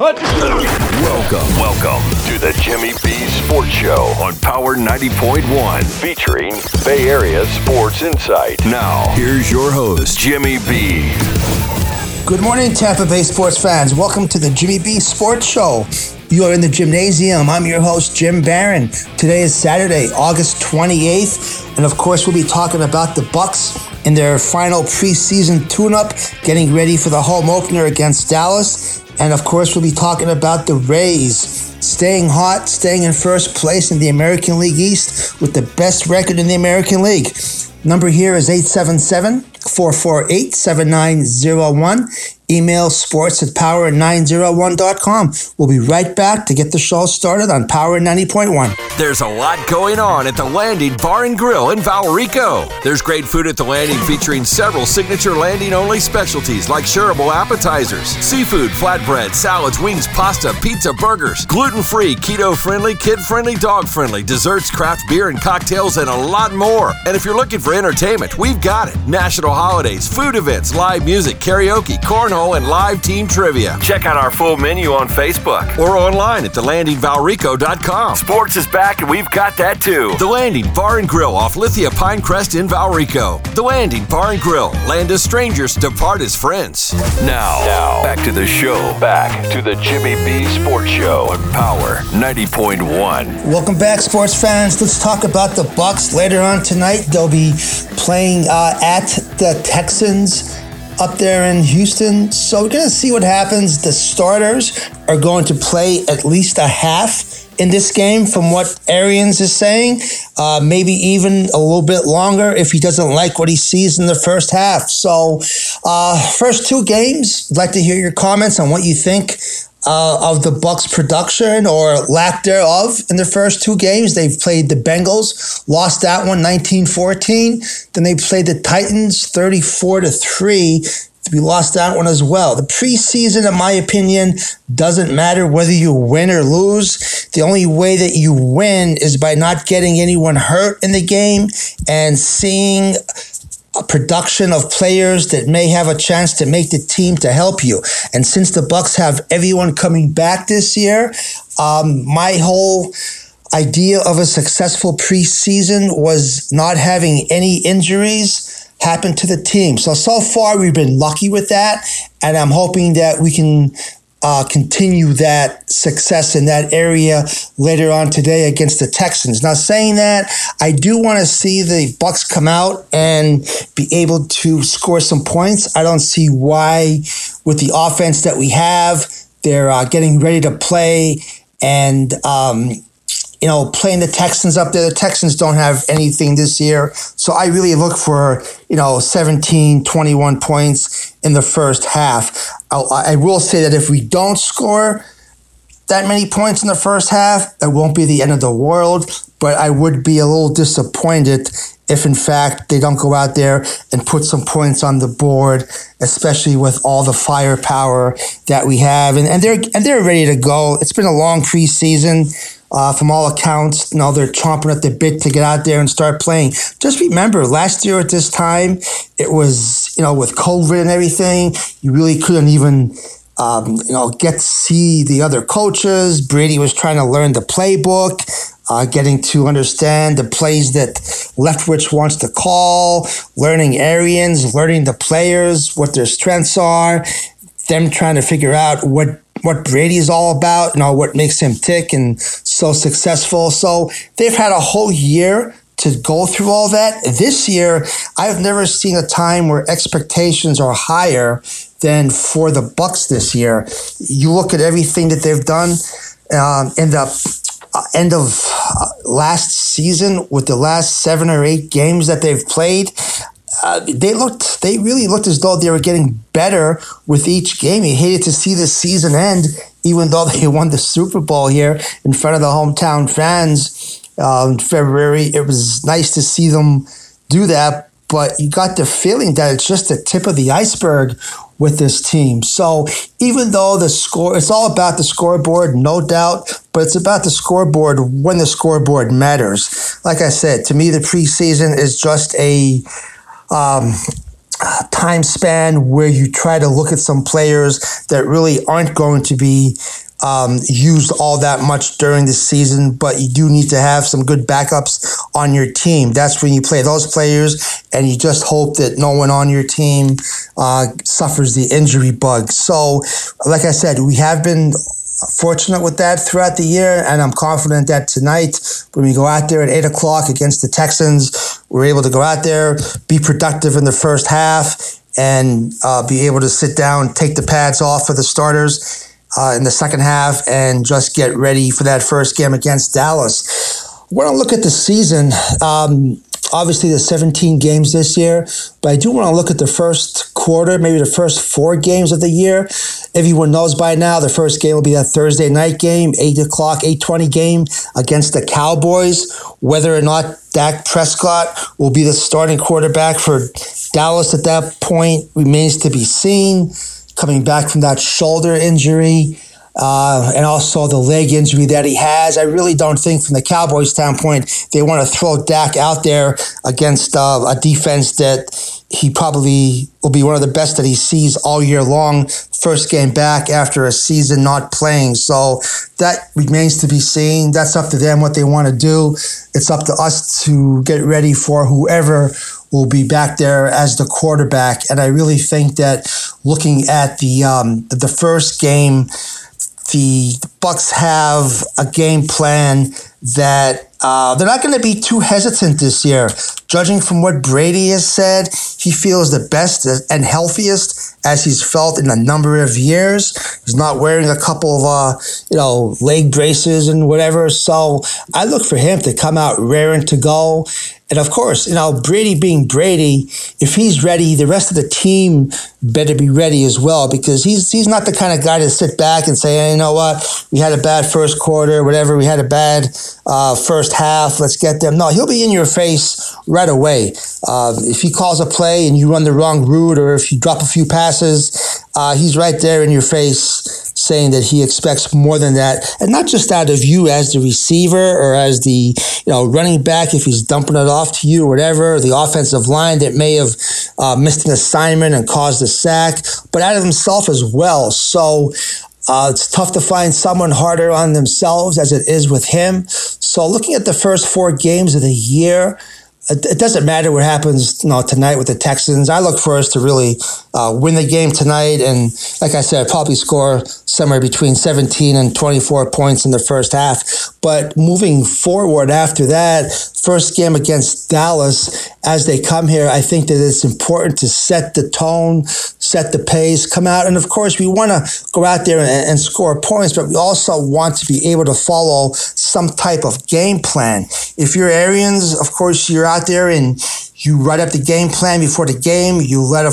Welcome, welcome to the Jimmy B Sports Show on Power 90.1, featuring Bay Area Sports Insight. Now, here's your host, Jimmy B. Good morning, Tampa Bay sports fans. Welcome to the Jimmy B Sports Show. You are in the Jimnasium. I'm your host, Jim Barron. Today is Saturday, August 28th, and of course, we'll be talking about the Bucs in their final preseason tune-up, getting ready for the home opener against Dallas. And of course, we'll be talking about the Rays staying hot, staying in first place in the American League East with the best record in the American League. Number here is 877 448 7901. Email sports at power901.com. We'll be right back to get the show started on Power 90.1. There's a lot going on at the Landing Bar and Grill in Valrico. There's great food at the Landing featuring several signature landing only specialties like shareable appetizers, seafood, flatbread, salads, wings, pasta, pizza, burgers, gluten free, keto friendly, kid friendly, dog friendly, desserts, craft beer and cocktails, and a lot more. And if you're looking for entertainment, we've got it. National holidays, food events, live music, karaoke, cornhole, and live team trivia. Check out our full menu on Facebook or online at thelandingvalrico.com. Sports is back and we've got that too. The Landing Bar and Grill off Lithia Pinecrest in Valrico. The Landing Bar and Grill. Land as strangers, depart as friends. Now, now back to the show. Back to the Jimmy B Sports Show on Power 90.1. Welcome back, sports fans. Let's talk about the Bucs later on tonight. They'll be playing uh, at the Texans up there in Houston. So we're going to see what happens. The starters are going to play at least a half in this game, from what Arians is saying. Uh, maybe even a little bit longer if he doesn't like what he sees in the first half. So, uh, first two games, I'd like to hear your comments on what you think uh, of the Bucs' production or lack thereof in the first two games. They've played the Bengals, lost that one 19-14. Then they played the Titans 34 to 3. We lost that one as well. The preseason, in my opinion, doesn't matter whether you win or lose. The only way that you win is by not getting anyone hurt in the game and seeing a production of players that may have a chance to make the team to help you. And since the Bucs have everyone coming back this year, um, my whole idea of a successful preseason was not having any injuries happen to the team. So so far we've been lucky with that, and I'm hoping that we can uh, continue that success in that area later on today against the Texans. Now, saying that, I do want to see the Bucs come out and be able to score some points. I don't see why, with the offense that we have, they're uh, getting ready to play and. Um, you know, playing the Texans up there. The Texans don't have anything this year. So I really look for, you know, 17, 21 points in the first half. I, I will say that if we don't score that many points in the first half, it won't be the end of the world. But I would be a little disappointed if, in fact, they don't go out there and put some points on the board, especially with all the firepower that we have. And, and they're and they're ready to go. It's been a long preseason. Uh, from all accounts, know, they're chomping at the bit to get out there and start playing. Just remember, last year at this time, it was, you know, with COVID and everything, you really couldn't even, um, you know, get to see the other coaches. Brady was trying to learn the playbook, uh, getting to understand the plays that Leftwich wants to call, learning Arians, learning the players, what their strengths are, them trying to figure out what what Brady is all about, you know, what makes him tick and so successful. So they've had a whole year to go through all that. This year, I've never seen a time where expectations are higher than for the Bucks this year. You look at everything that they've done um, in the uh, end of uh, last season with the last seven or eight games that they've played. Uh, they looked, they really looked as though they were getting better with each game. You hated to see the season end, even though they won the Super Bowl here in front of the hometown fans uh, in February. It was nice to see them do that, but you got the feeling that it's just the tip of the iceberg with this team. So even though the score, it's all about the scoreboard, no doubt, but it's about the scoreboard when the scoreboard matters. Like I said, to me, the preseason is just a um, uh, time span where you try to look at some players that really aren't going to be um, used all that much during the season, but you do need to have some good backups on your team. That's when you play those players, and you just hope that no one on your team uh, suffers the injury bug. So, like I said, we have been fortunate with that throughout the year, and I'm confident that tonight, when we go out there at eight o'clock against the Texans, we're able to go out there, be productive in the first half, and uh, be able to sit down, take the pads off for the starters uh, in the second half and just get ready for that first game against Dallas. When I look at the season, um, obviously the 17 games this year, but I do want to look at the first quarter, maybe the first four games of the year. Everyone knows by now the first game will be that Thursday night game, 8 o'clock, 8.20 game against the Cowboys. Whether or not Dak Prescott will be the starting quarterback for Dallas at that point remains to be seen coming back from that shoulder injury. Uh, and also the leg injury that he has. I really don't think, from the Cowboys' standpoint, they want to throw Dak out there against uh, a defense that he probably will be one of the best that he sees all year long. First game back after a season not playing. So that remains to be seen. That's up to them what they want to do. It's up to us to get ready for whoever will be back there as the quarterback. And I really think that looking at the um, the first game, the Bucks have a game plan that uh, they're not going to be too hesitant this year. Judging from what Brady has said, he feels the best and healthiest as he's felt in a number of years. He's not wearing a couple of, uh, you know, leg braces and whatever. So I look for him to come out raring to go. And of course, you know, Brady being Brady, if he's ready, the rest of the team better be ready as well because he's he's not the kind of guy to sit back and say, hey, you know what, we had a bad first quarter, whatever, we had a bad uh, first half, let's get them. No, he'll be in your face right away. Uh, if he calls a play and you run the wrong route or if you drop a few passes, uh, he's right there in your face saying that he expects more than that, and not just out of you as the receiver or as the you know running back if he's dumping it off to you or whatever, the offensive line that may have uh, missed an assignment and caused a sack, but out of himself as well. So. Uh, it's tough to find someone harder on themselves as it is with him. So, looking at the first four games of the year, it doesn't matter what happens you know, tonight with the Texans. I look for us to really uh, win the game tonight, and like I said, probably score somewhere between 17 and 24 points in the first half. But moving forward after that, first game against Dallas, as they come here, I think that it's important to set the tone, set the pace, come out, and of course, we want to go out there and, and score points, but we also want to be able to follow some type of game plan. If you're Arians, of course, you're out there and you write up the game plan before the game. You let a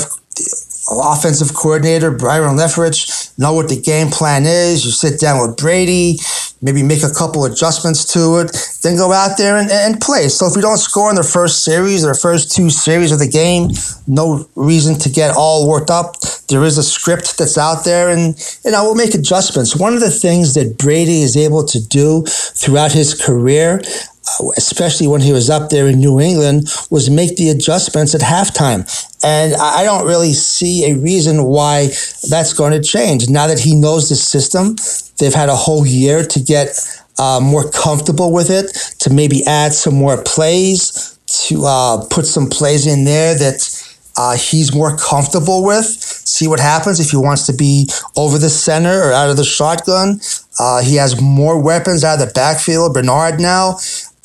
offensive coordinator Byron Leftwich know what the game plan is. You sit down with Brady, maybe make a couple adjustments to it, then go out there and, and play. So if we don't score in the first series or first two series of the game, no reason to get all worked up. There is a script that's out there, and you know we'll make adjustments. One of the things that Brady is able to do throughout his career especially when he was up there in New England, was make the adjustments at halftime. And I don't really see a reason why that's going to change. Now that he knows the system, they've had a whole year to get uh, more comfortable with it, to maybe add some more plays, to uh, put some plays in there that uh, he's more comfortable with. See what happens if he wants to be over the center or out of the shotgun. Uh, he has more weapons out of the backfield. Bernard now.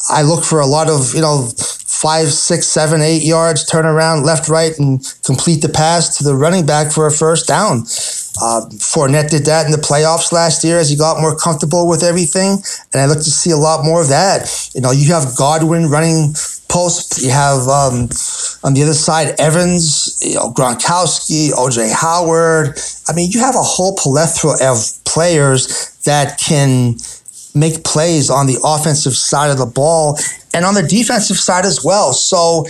I look for a lot of, you know, five, six, seven, eight yards, turn around left, right, and complete the pass to the running back for a first down. Uh, Fournette did that in the playoffs last year as he got more comfortable with everything, and I look to see a lot more of that. You know, you have Godwin running post. You have um, on the other side Evans, you know, Gronkowski, OJ Howard. I mean, you have a whole plethora of players that can make plays on the offensive side of the ball and on the defensive side as well. So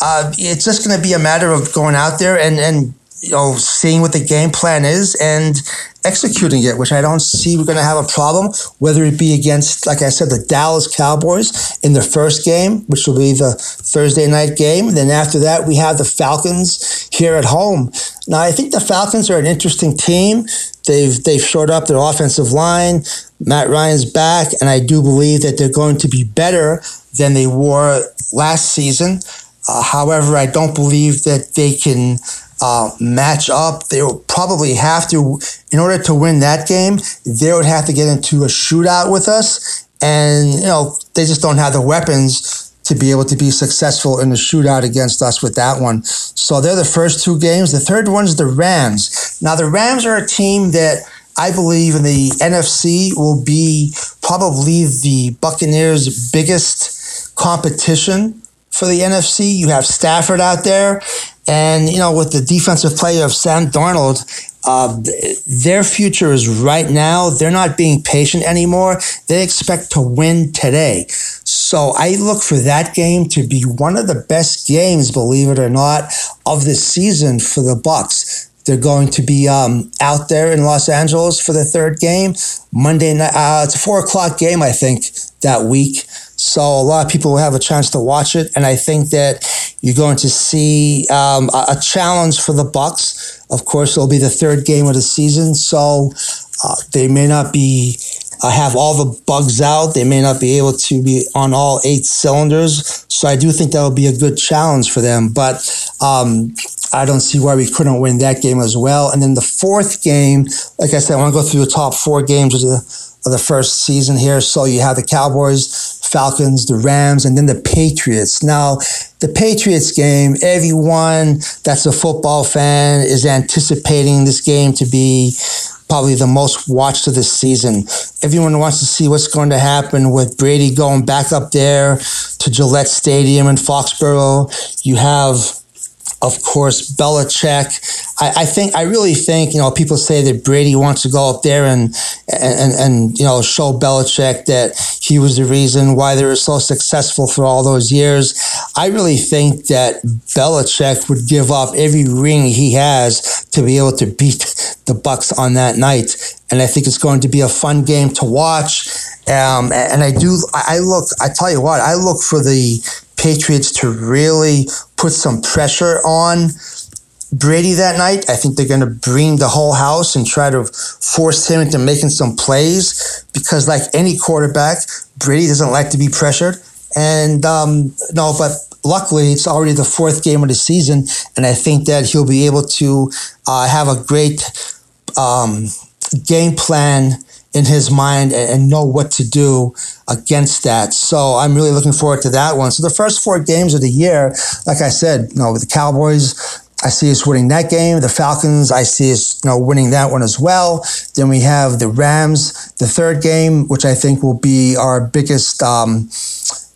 uh, it's just going to be a matter of going out there and and you know, seeing what the game plan is and executing it, which I don't see we're going to have a problem, whether it be against, like I said, the Dallas Cowboys in the first game, which will be the Thursday night game. Then after that, we have the Falcons here at home. Now, I think the Falcons are an interesting team. They've they've shored up their offensive line. Matt Ryan's back, and I do believe that they're going to be better than they were last season. Uh, however, I don't believe that they can uh, match up. They will probably have to, in order to win that game, they would have to get into a shootout with us. And, you know, they just don't have the weapons to be able to be successful in the shootout against us with that one. So they're the first two games. The third one's the Rams. Now, the Rams are a team that I believe in the NFC will be probably the Buccaneers' biggest competition for the NFC. You have Stafford out there, and, you know, with the defensive play of Sam Darnold, uh, their future is right now. They're not being patient anymore. They expect to win today. So I look for that game to be one of the best games, believe it or not, of the season for the Bucs. They're going to be um, out there in Los Angeles for the third game Monday night. Uh, it's a four o'clock game, I think, that week. So a lot of people will have a chance to watch it, and I think that you're going to see um, a, a, challenge for the Bucs. Of course, it'll be the third game of the season, so uh, they may not be uh, have all the bugs out. They may not be able to be on all eight cylinders. So I do think that will be a good challenge for them. But um, I don't see why we couldn't win that game as well. And then the fourth game, like I said, I want to go through the top four games of the, of the first season here. So you have the Cowboys, Falcons, the Rams, and then the Patriots. Now, the Patriots game, everyone that's a football fan is anticipating this game to be probably the most watched of the season. Everyone wants to see what's going to happen with Brady going back up there to Gillette Stadium in Foxborough. You have of course, Belichick. I, I, think I really think you know people say that Brady wants to go up there and and and you know show Belichick that he was the reason why they were so successful for all those years. I really think that Belichick would give up every ring he has to be able to beat the Bucs on that night, and I think it's going to be a fun game to watch. Um, and I do. I look. I tell you what. I look for the Patriots to really put some pressure on Brady that night. I think they're going to bring the whole house and try to force him into making some plays because, like any quarterback, Brady doesn't like to be pressured. And um, no, but luckily it's already the fourth game of the season, and I think that he'll be able to uh, have a great um, game plan in his mind and, know what to do against that. So I'm really looking forward to that one. So the first four games of the year, like I said, you know, with the Cowboys, I see us winning that game. The Falcons, I see us, you know, winning that one as well. Then we have the Rams, the third game, which I think will be our biggest um,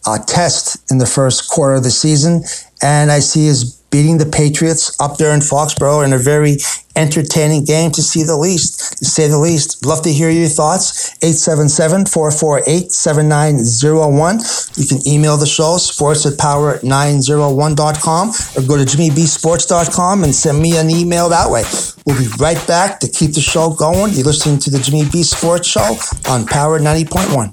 uh, test in the first quarter of the season. And I see us beating the Patriots up there in Foxborough in a very entertaining game to see the least, to say the least. Love to hear your thoughts. 877-448-7901. You can email the show, sports at power901.com or go to jimmybsports.com and send me an email that way. We'll be right back to keep the show going. You're listening to the Jimmy B Sports Show on Power 90.1.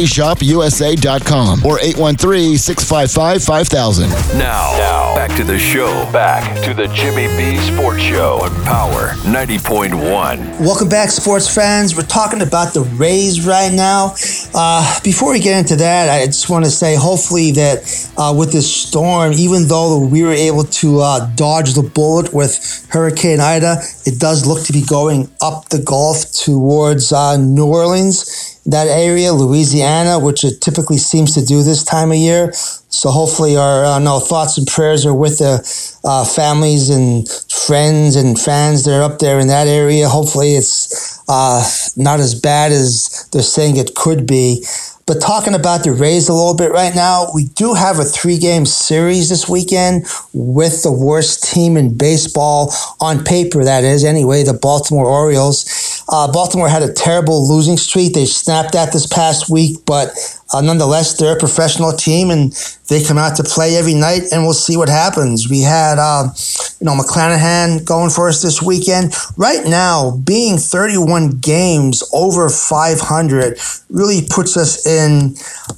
PropertyShopUSA.com or 813-655-5000. Now, now, back to the show. Back to the Jimmy B Sports Show on Power 90.1. Welcome back, sports fans. We're talking about the Rays right now. Uh, before we get into that, I just want to say hopefully that uh, with this storm, even though we were able to uh, dodge the bullet with Hurricane Ida, it does look to be going up the Gulf towards uh, New Orleans that area, Louisiana, which it typically seems to do this time of year. So hopefully, our uh, no thoughts and prayers are with the uh, families and friends and fans that are up there in that area. Hopefully, it's uh, not as bad as they're saying it could be. But talking about the Rays a little bit right now, we do have a three game series this weekend with the worst team in baseball on paper, that is, anyway, the Baltimore Orioles. Uh, Baltimore had a terrible losing streak. They snapped that this past week, but uh, nonetheless, they're a professional team and they come out to play every night, and we'll see what happens. We had, uh, you know, McClanahan going for us this weekend. Right now, being 31 games over 500 really puts us in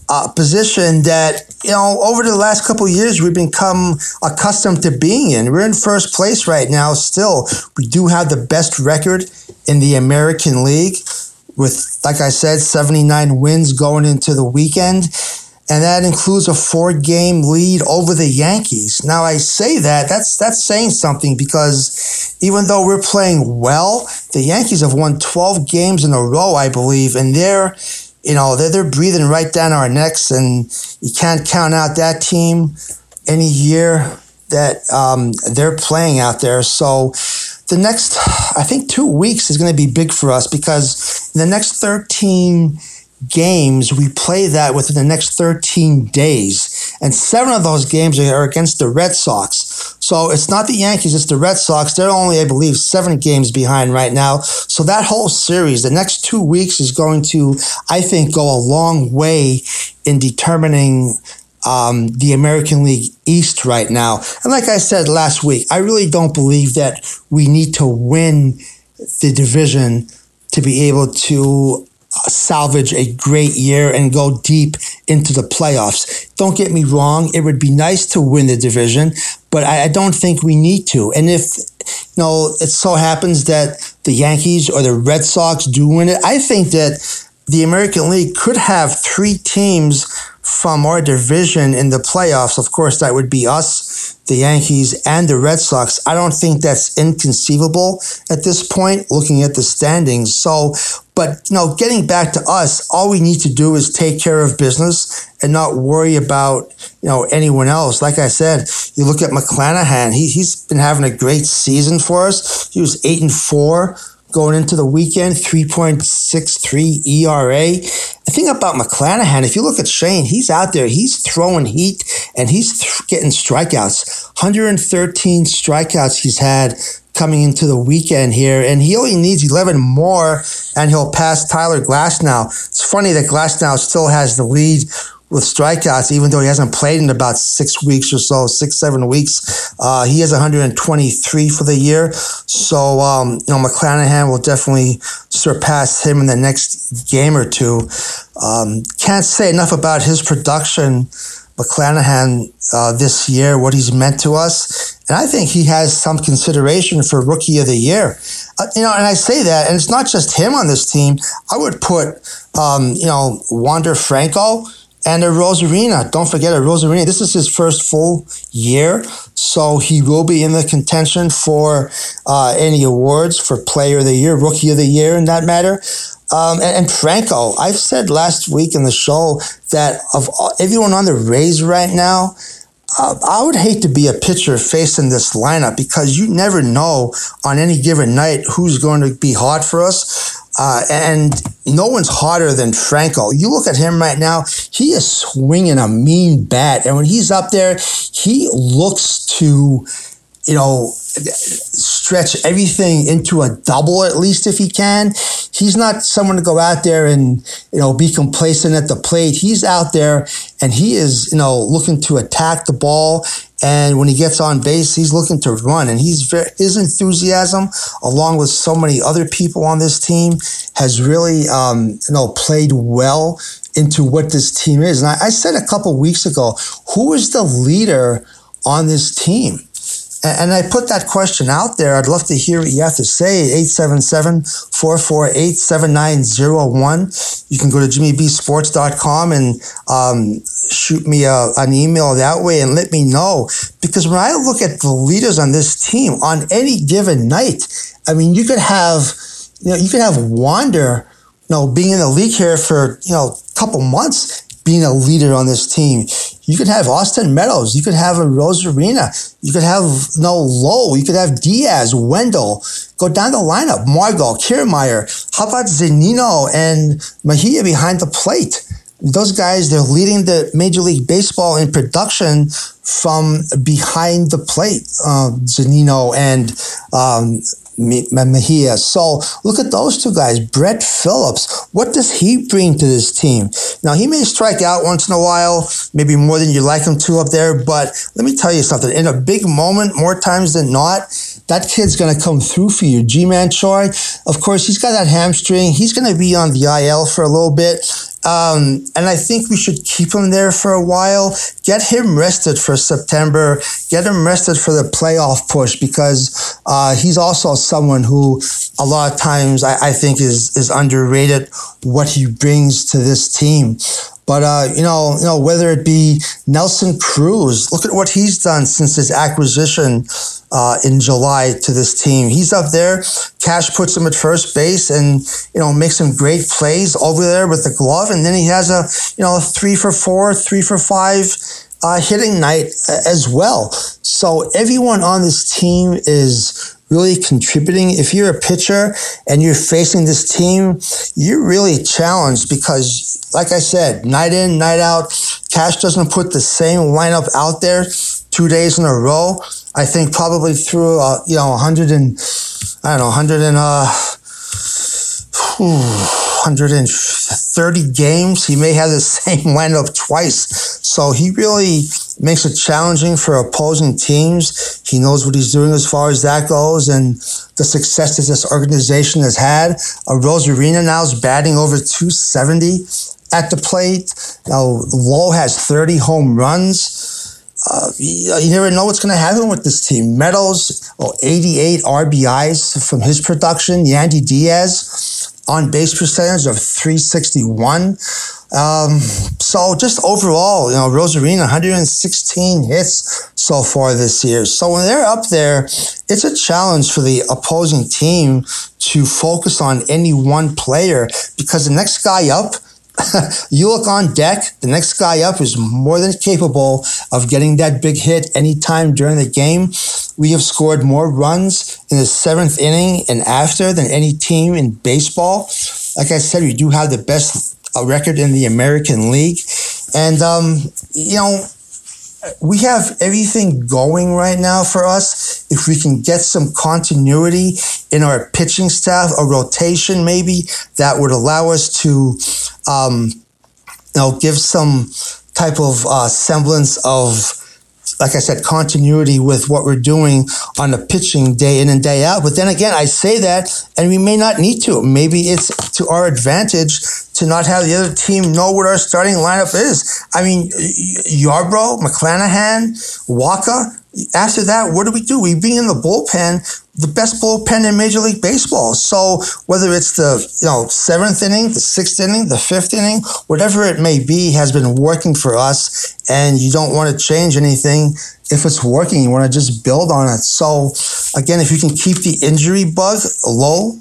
a position that, you know, over the last couple years, we've become accustomed to being in. We're in first place right now still. We do have the best record in the American League with, like I said, 79 wins going into the weekend. And that includes a four game lead over the Yankees. Now I say that, that's that's saying something because even though we're playing well, the Yankees have won 12 games in a row, I believe, and they're you know, they're, they're breathing right down our necks, and you can't count out that team any year that um, they're playing out there. So the next, I think, two weeks is going to be big for us because the next 13 games, we play that within the next 13 days. And seven of those games are against the Red Sox. So it's not the Yankees, it's the Red Sox. They're only, I believe, seven games behind right now. So that whole series, the next two weeks, is going to, I think, go a long way in determining um, the American League East right now. And like I said last week, I really don't believe that we need to win the division to be able to uh, salvage a great year and go deep into the playoffs. Don't get me wrong, it would be nice to win the division, but I, I don't think we need to. And if you know, it so happens that the Yankees or the Red Sox do win it, I think that the American League could have three teams from our division in the playoffs. Of course, that would be us, the Yankees, and the Red Sox. I don't think that's inconceivable at this point, looking at the standings. So, but you know, getting back to us, all we need to do is take care of business and not worry about you know anyone else. Like I said, you look at McClanahan; he he's been having a great season for us. He was eight and four going into the weekend, 3.63 ERA. The thing about McClanahan, if you look at Shane, he's out there, he's throwing heat and he's th- getting strikeouts. 113 strikeouts he's had coming into the weekend here, and he only needs 11 more, and he'll pass Tyler Glasnow. It's funny that Glasnow still has the lead with strikeouts, even though he hasn't played in about six weeks or so, six, seven weeks. Uh, he has 123 for the year. So, um, you know, McClanahan will definitely surpass him in the next game or two. Um, can't say enough about his production, McClanahan, uh, this year, what he's meant to us. And I think he has some consideration for Rookie of the Year. Uh, you know, and I say that, and it's not just him on this team. I would put, um, you know, Wander Franco and Arozarena, Don't forget Arozarena. This is his first full year, so he will be in the contention for uh, any awards for Player of the Year, Rookie of the Year, in that matter. Um, and, and, Franco, I've said last week in the show that of everyone on the Rays right now, uh, I would hate to be a pitcher facing this lineup because you never know on any given night who's going to be hot for us. Uh, and no one's hotter than Franco. You look at him right now, he is swinging a mean bat. And when he's up there, he looks to, you know, stretch everything into a double at least if he can. He's not someone to go out there and, you know, be complacent at the plate. He's out there and he is, you know, looking to attack the ball and when he gets on base, he's looking to run. And he's very, his enthusiasm, along with so many other people on this team, has really um, you know played well into what this team is. And I, I said a couple weeks ago, who is the leader on this team? And I put that question out there. I'd love to hear what you have to say. 877-448-7901. You can go to jimmybsports.com and um, shoot me a, an email that way and let me know. Because when I look at the leaders on this team on any given night, I mean, you could have, you know, you could have Wander you know, being in the league here for, you know, a couple months, being a leader on this team. You could have Austin Meadows. You could have a Arozarena. You could have you no know, Lowe. You could have Diaz, Wendle. Go down the lineup. Margot, Kiermaier. How about Zunino and Mejia behind the plate? Those guys, they're leading the Major League Baseball in production from behind the plate. Uh, Zunino and um, Mejia. So look at those two guys. Brett Phillips. What does he bring to this team? Now he may strike out once in a while, maybe more than you like him to up there. But let me tell you something. In a big moment, more times than not, that kid's going to come through for you. Ji-Man Choi, of course, he's got that hamstring. He's going to be on the IL for a little bit. Um, and I think we should keep him there for a while. Get him rested for September. Get him rested for the playoff push because uh, he's also someone who a lot of times I, I, think is is underrated what he brings to this team. But uh, you know, you know whether it be Nelson Cruz, look at what he's done since his acquisition uh, in July to this team. He's up there. Cash puts him at first base, and you know makes some great plays over there with the glove. And then he has a you know three for four, three for five uh, hitting night as well. So everyone on this team is really contributing. If you're a pitcher and you're facing this team, you're really challenged because, like I said, night in, night out, Cash doesn't put the same lineup out there two days in a row. I think probably through, uh, you know, 100 and, I don't know, 100 and, uh, 130 games. He may have the same lineup twice. So he really makes it challenging for opposing teams. He knows what he's doing as far as that goes and the success that this organization has had. A Arozarena now is batting over 270 at the plate. Now, Lowe has 30 home runs. Uh, you, you, never know what's going to happen with this team. Meadows, oh, 88 RBIs from his production. Yandy Diaz, on base percentage of 361. Um, so just overall, you know, Arozarena, 116 hits so far this year. So when they're up there, it's a challenge for the opposing team to focus on any one player because the next guy up you look on deck, the next guy up is more than capable of getting that big hit anytime during the game. We have scored more runs in the seventh inning and after than any team in baseball. Like I said, we do have the best uh, record in the American League. And, um, you know, we have everything going right now for us. If we can get some continuity in our pitching staff, a rotation maybe that would allow us to, um, you know, give some type of uh, semblance of like I said, continuity with what we're doing on the pitching day in and day out. But then again, I say that, and we may not need to. Maybe it's to our advantage to not have the other team know what our starting lineup is. I mean, Yarbrough, McClanahan, Wacha. After that, what do we do? We bring in the bullpen the best bullpen in Major League Baseball. So whether it's the you know seventh inning, the sixth inning, the fifth inning, whatever it may be, has been working for us, and you don't want to change anything. If it's working, you want to just build on it. So again, if you can keep the injury bug low,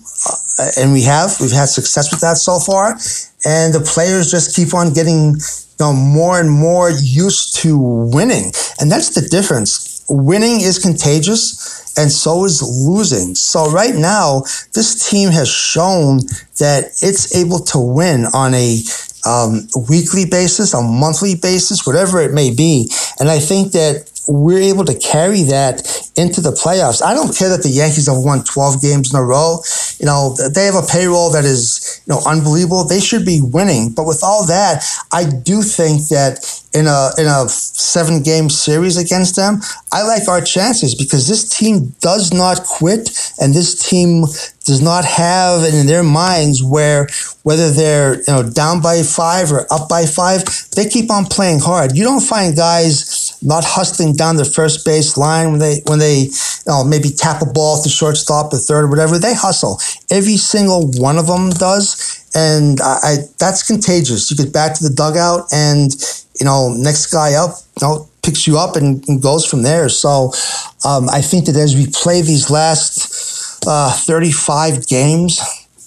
uh, and we have, we've had success with that so far, and the players just keep on getting you know, more and more used to winning, and that's the difference winning is contagious and so is losing. So right now, this team has shown that it's able to win on a um, weekly basis, a monthly basis, whatever it may be. And I think that we're able to carry that into the playoffs. I don't care that the Yankees have won 12 games in a row. You know, they have a payroll that is, you know, unbelievable. They should be winning. But with all that, I do think that in a in a seven game series against them, I like our chances because this team does not quit and this team does not have in their minds where whether they're you know down by five or up by five, they keep on playing hard. You don't find guys not hustling down the first base line when they when they you know, maybe tap a ball to shortstop, the third, or whatever. They hustle. Every single one of them does, and I, I that's contagious. You get back to the dugout and you know, next guy up, you know, picks you up and, and goes from there. So um, I think that as we play these last uh, 35 games,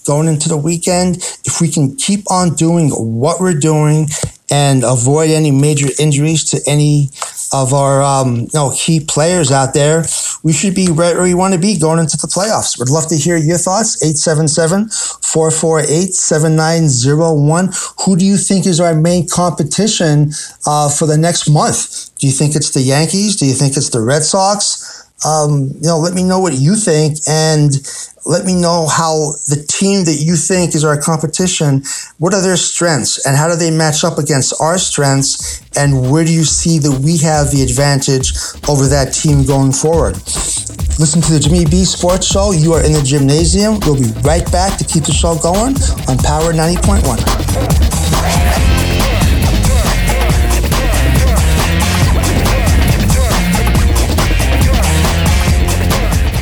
going into the weekend. If we can keep on doing what we're doing and avoid any major injuries to any of our um, you know, key players out there, we should be right where we want to be going into the playoffs. We'd love to hear your thoughts. 877 448 7901. Who do you think is our main competition uh, for the next month? Do you think it's the Yankees? Do you think it's the Red Sox? Um, you know, let me know what you think and let me know how the team that you think is our competition, what are their strengths and how do they match up against our strengths and where do you see that we have the advantage over that team going forward? Listen to the Jimmy B Sports Show. You are in the Jimnasium. We'll be right back to keep the show going on Power 90.1.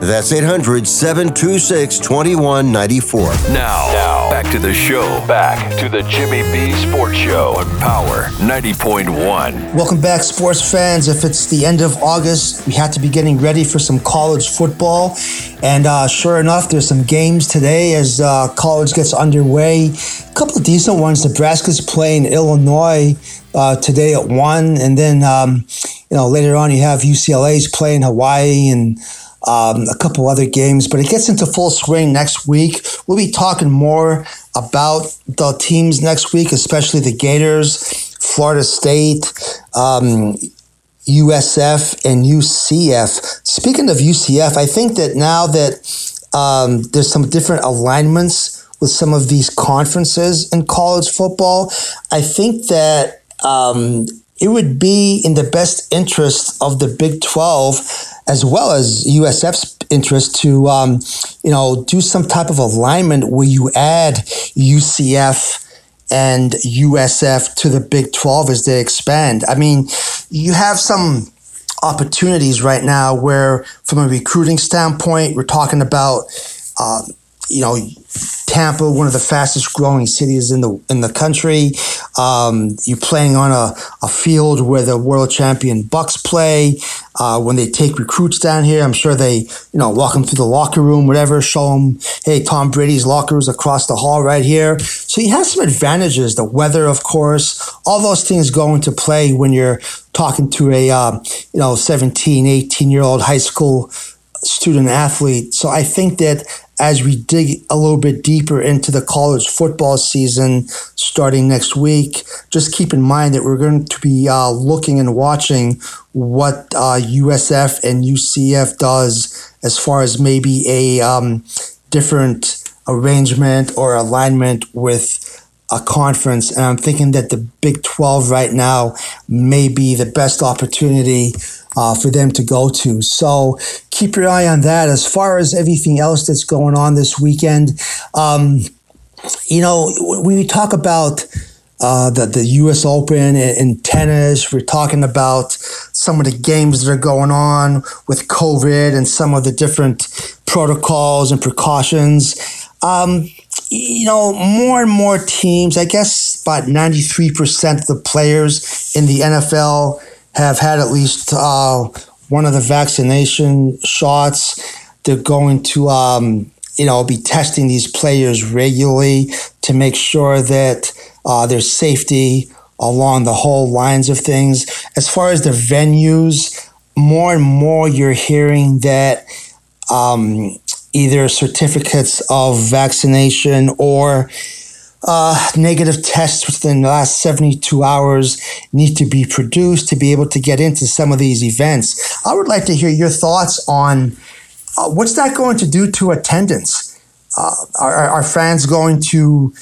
That's 800 726 2194. Now, now, back to the show. Back to the Jimmy B Sports Show on Power 90.1. Welcome back, sports fans. If it's the end of August, we have to be getting ready for some college football. And uh, sure enough, there's some games today as uh, college gets underway. A couple of decent ones. Nebraska's playing Illinois uh, today at 1. And then, um, you know, later on, you have UCLA's playing Hawaii and um, a couple other games, but it gets into full swing next week. We'll be talking more about the teams next week, especially the Gators, Florida State, um, USF, and UCF. Speaking of UCF, I think that now that um, there's some different alignments with some of these conferences in college football, I think that um, it would be in the best interest of the Big 12 as well as USF's interest to, um, you know, do some type of alignment where you add UCF and USF to the Big 12 as they expand. I mean, you have some opportunities right now where, from a recruiting standpoint, we're talking about, uh, you know, Tampa, one of the fastest growing cities in the in the country. Um, you're playing on a, a field where the world champion Bucs play. Uh, when they take recruits down here, I'm sure they, you know, walk them through the locker room, whatever, show them, hey, Tom Brady's locker is across the hall right here. So you have some advantages. The weather, of course, all those things go into play when you're talking to a, uh, you know, 17, 18 year old high school student athlete. So I think that as we dig a little bit deeper into the college football season starting next week, just keep in mind that we're going to be uh, looking and watching what uh, USF and UCF does as far as maybe a um, different arrangement or alignment with a conference. And I'm thinking that the Big 12 right now may be the best opportunity uh, for them to go to. So keep your eye on that. As far as everything else that's going on this weekend, um, you know, when we talk about uh, the, the U.S. Open in, tennis, we're talking about some of the games that are going on with COVID and some of the different protocols and precautions. Um, you know, more and more teams, I guess about 93% of the players in the NFL have had at least uh, one of the vaccination shots. They're going to, um, you know, be testing these players regularly to make sure that uh, there's safety along the whole lines of things. As far as the venues, more and more you're hearing that um, either certificates of vaccination or uh, negative tests within the last 72 hours need to be produced to be able to get into some of these events. I would like to hear your thoughts on uh, what's that going to do to attendance? Uh, are, are, fans going to,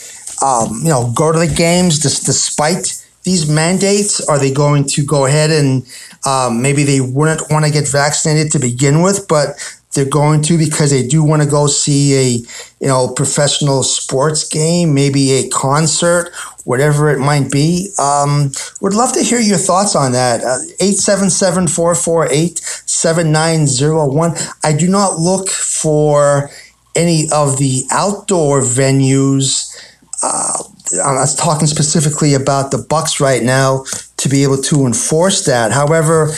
um, you know, go to the games despite these mandates? Are they going to go ahead and um, maybe they wouldn't want to get vaccinated to begin with, but they're going to because they do want to go see a you know professional sports game, maybe a concert, whatever it might be. Um, would love to hear your thoughts on that. Uh, eight seven seven four four eight seven nine zero one. I do not look for any of the outdoor venues. Uh, I'm talking specifically about the Bucs right now to be able to enforce that. However,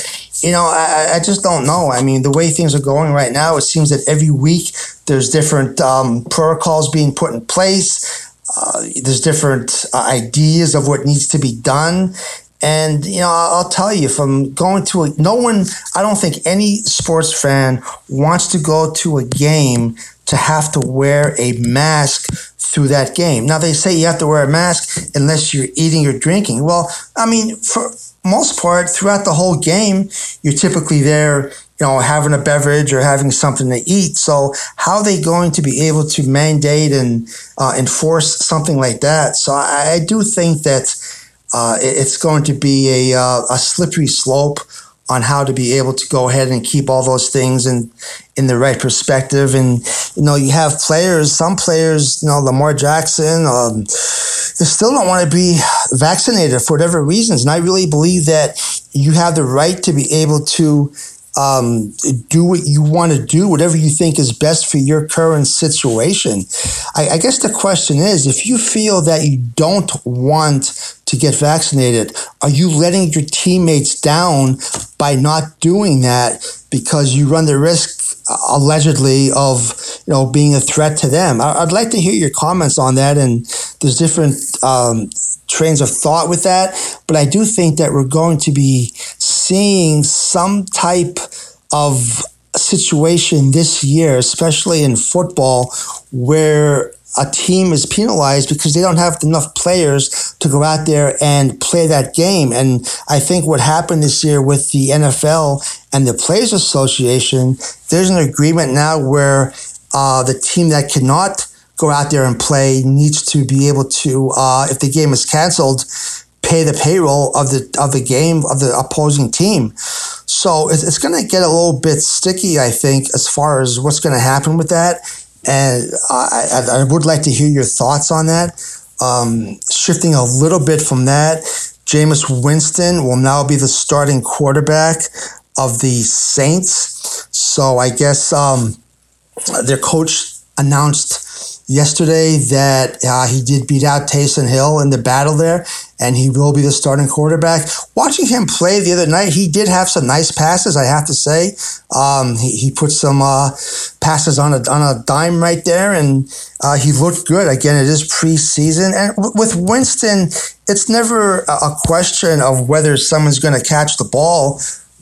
you know, I, I just don't know. I mean, the way things are going right now, it seems that every week there's different um, protocols being put in place. Uh, there's different uh, ideas of what needs to be done. And, you know, I'll tell you from going to a, no one, I don't think any sports fan wants to go to a game to have to wear a mask through that game. Now they say you have to wear a mask unless you're eating or drinking. Well, I mean, for most part, throughout the whole game, you're typically there, you know, having a beverage or having something to eat. So how are they going to be able to mandate and uh, enforce something like that? So I, I do think that uh, it's going to be a, uh, a slippery slope on how to be able to go ahead and keep all those things in in the right perspective. And you know, you have players. Some players, you know, Lamar Jackson, um, they still don't want to be vaccinated for whatever reasons. And I really believe that you have the right to be able to um, do what you want to do, whatever you think is best for your current situation. I, I, guess the question is if you feel that you don't want to get vaccinated, are you letting your teammates down by not doing that because you run the risk? allegedly of you know being a threat to them i'd like to hear your comments on that and there's different um, trains of thought with that but i do think that we're going to be seeing some type of situation this year, especially in football, where a team is penalized because they don't have enough players to go out there and play that game. And I think what happened this year with the NFL and the Players Association, there's an agreement now where uh, the team that cannot go out there and play needs to be able to, uh, if the game is canceled, pay the payroll of the of the game of the opposing team. So it's, it's going to get a little bit sticky, I think, as far as what's going to happen with that. And I, I, would like to hear your thoughts on that. Um, shifting a little bit from that, Jameis Winston will now be the starting quarterback of the Saints. So I guess um, their coach announced yesterday that uh, he did beat out Taysom Hill in the battle there, and he will be the starting quarterback. Watching him play the other night, he did have some nice passes, I have to say. Um, he, he put some uh, passes on a, on a dime right there, and uh, he looked good. Again, it is preseason. And w- with Winston, it's never a question of whether someone's going to catch the ball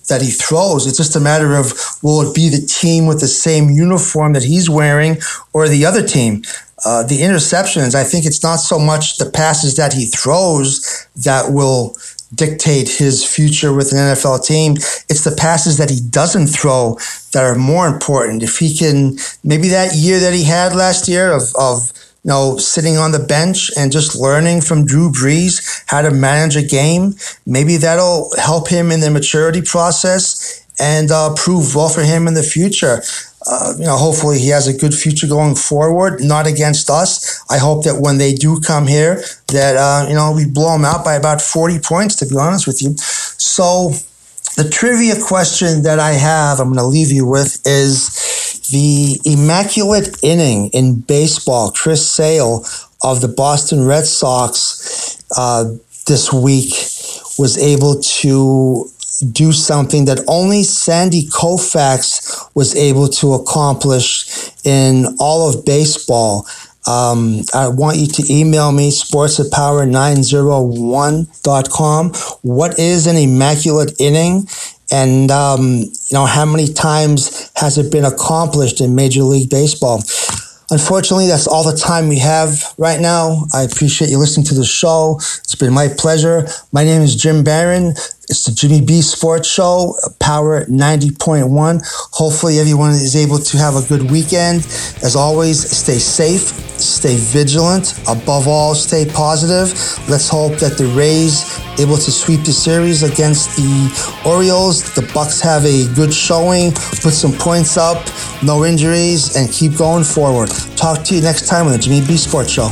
that he throws. It's just a matter of will it be the team with the same uniform that he's wearing or the other team? Uh, the interceptions, I think it's not so much the passes that he throws that will dictate his future with an NFL team. It's the passes that he doesn't throw that are more important. If he can, maybe that year that he had last year of, of you know, sitting on the bench and just learning from Drew Brees how to manage a game. Maybe that'll help him in the maturity process and uh, prove well for him in the future. Uh, you know, hopefully he has a good future going forward, not against us. I hope that when they do come here, that, uh, you know, we blow them out by about 40 points, to be honest with you. So the trivia question that I have, I'm going to leave you with is the immaculate inning in baseball, Chris Sale of the Boston Red Sox uh, this week was able to do something that only Sandy Koufax was able to accomplish in all of baseball. Um, I want you to email me, sports at power901.com. What is an immaculate inning? and um, you know how many times has it been accomplished in Major League Baseball? Unfortunately, that's all the time we have right now. I appreciate you listening to the show. It's been my pleasure. My name is Jim Barron. It's the Jimmy B Sports Show, Power 90.1. Hopefully, everyone is able to have a good weekend. As always, stay safe, stay vigilant. Above all, stay positive. Let's hope that the Rays able to sweep the series against the Orioles. The Bucs have a good showing, put some points up, no injuries, and keep going forward. Talk to you next time on the Jimmy B Sports Show.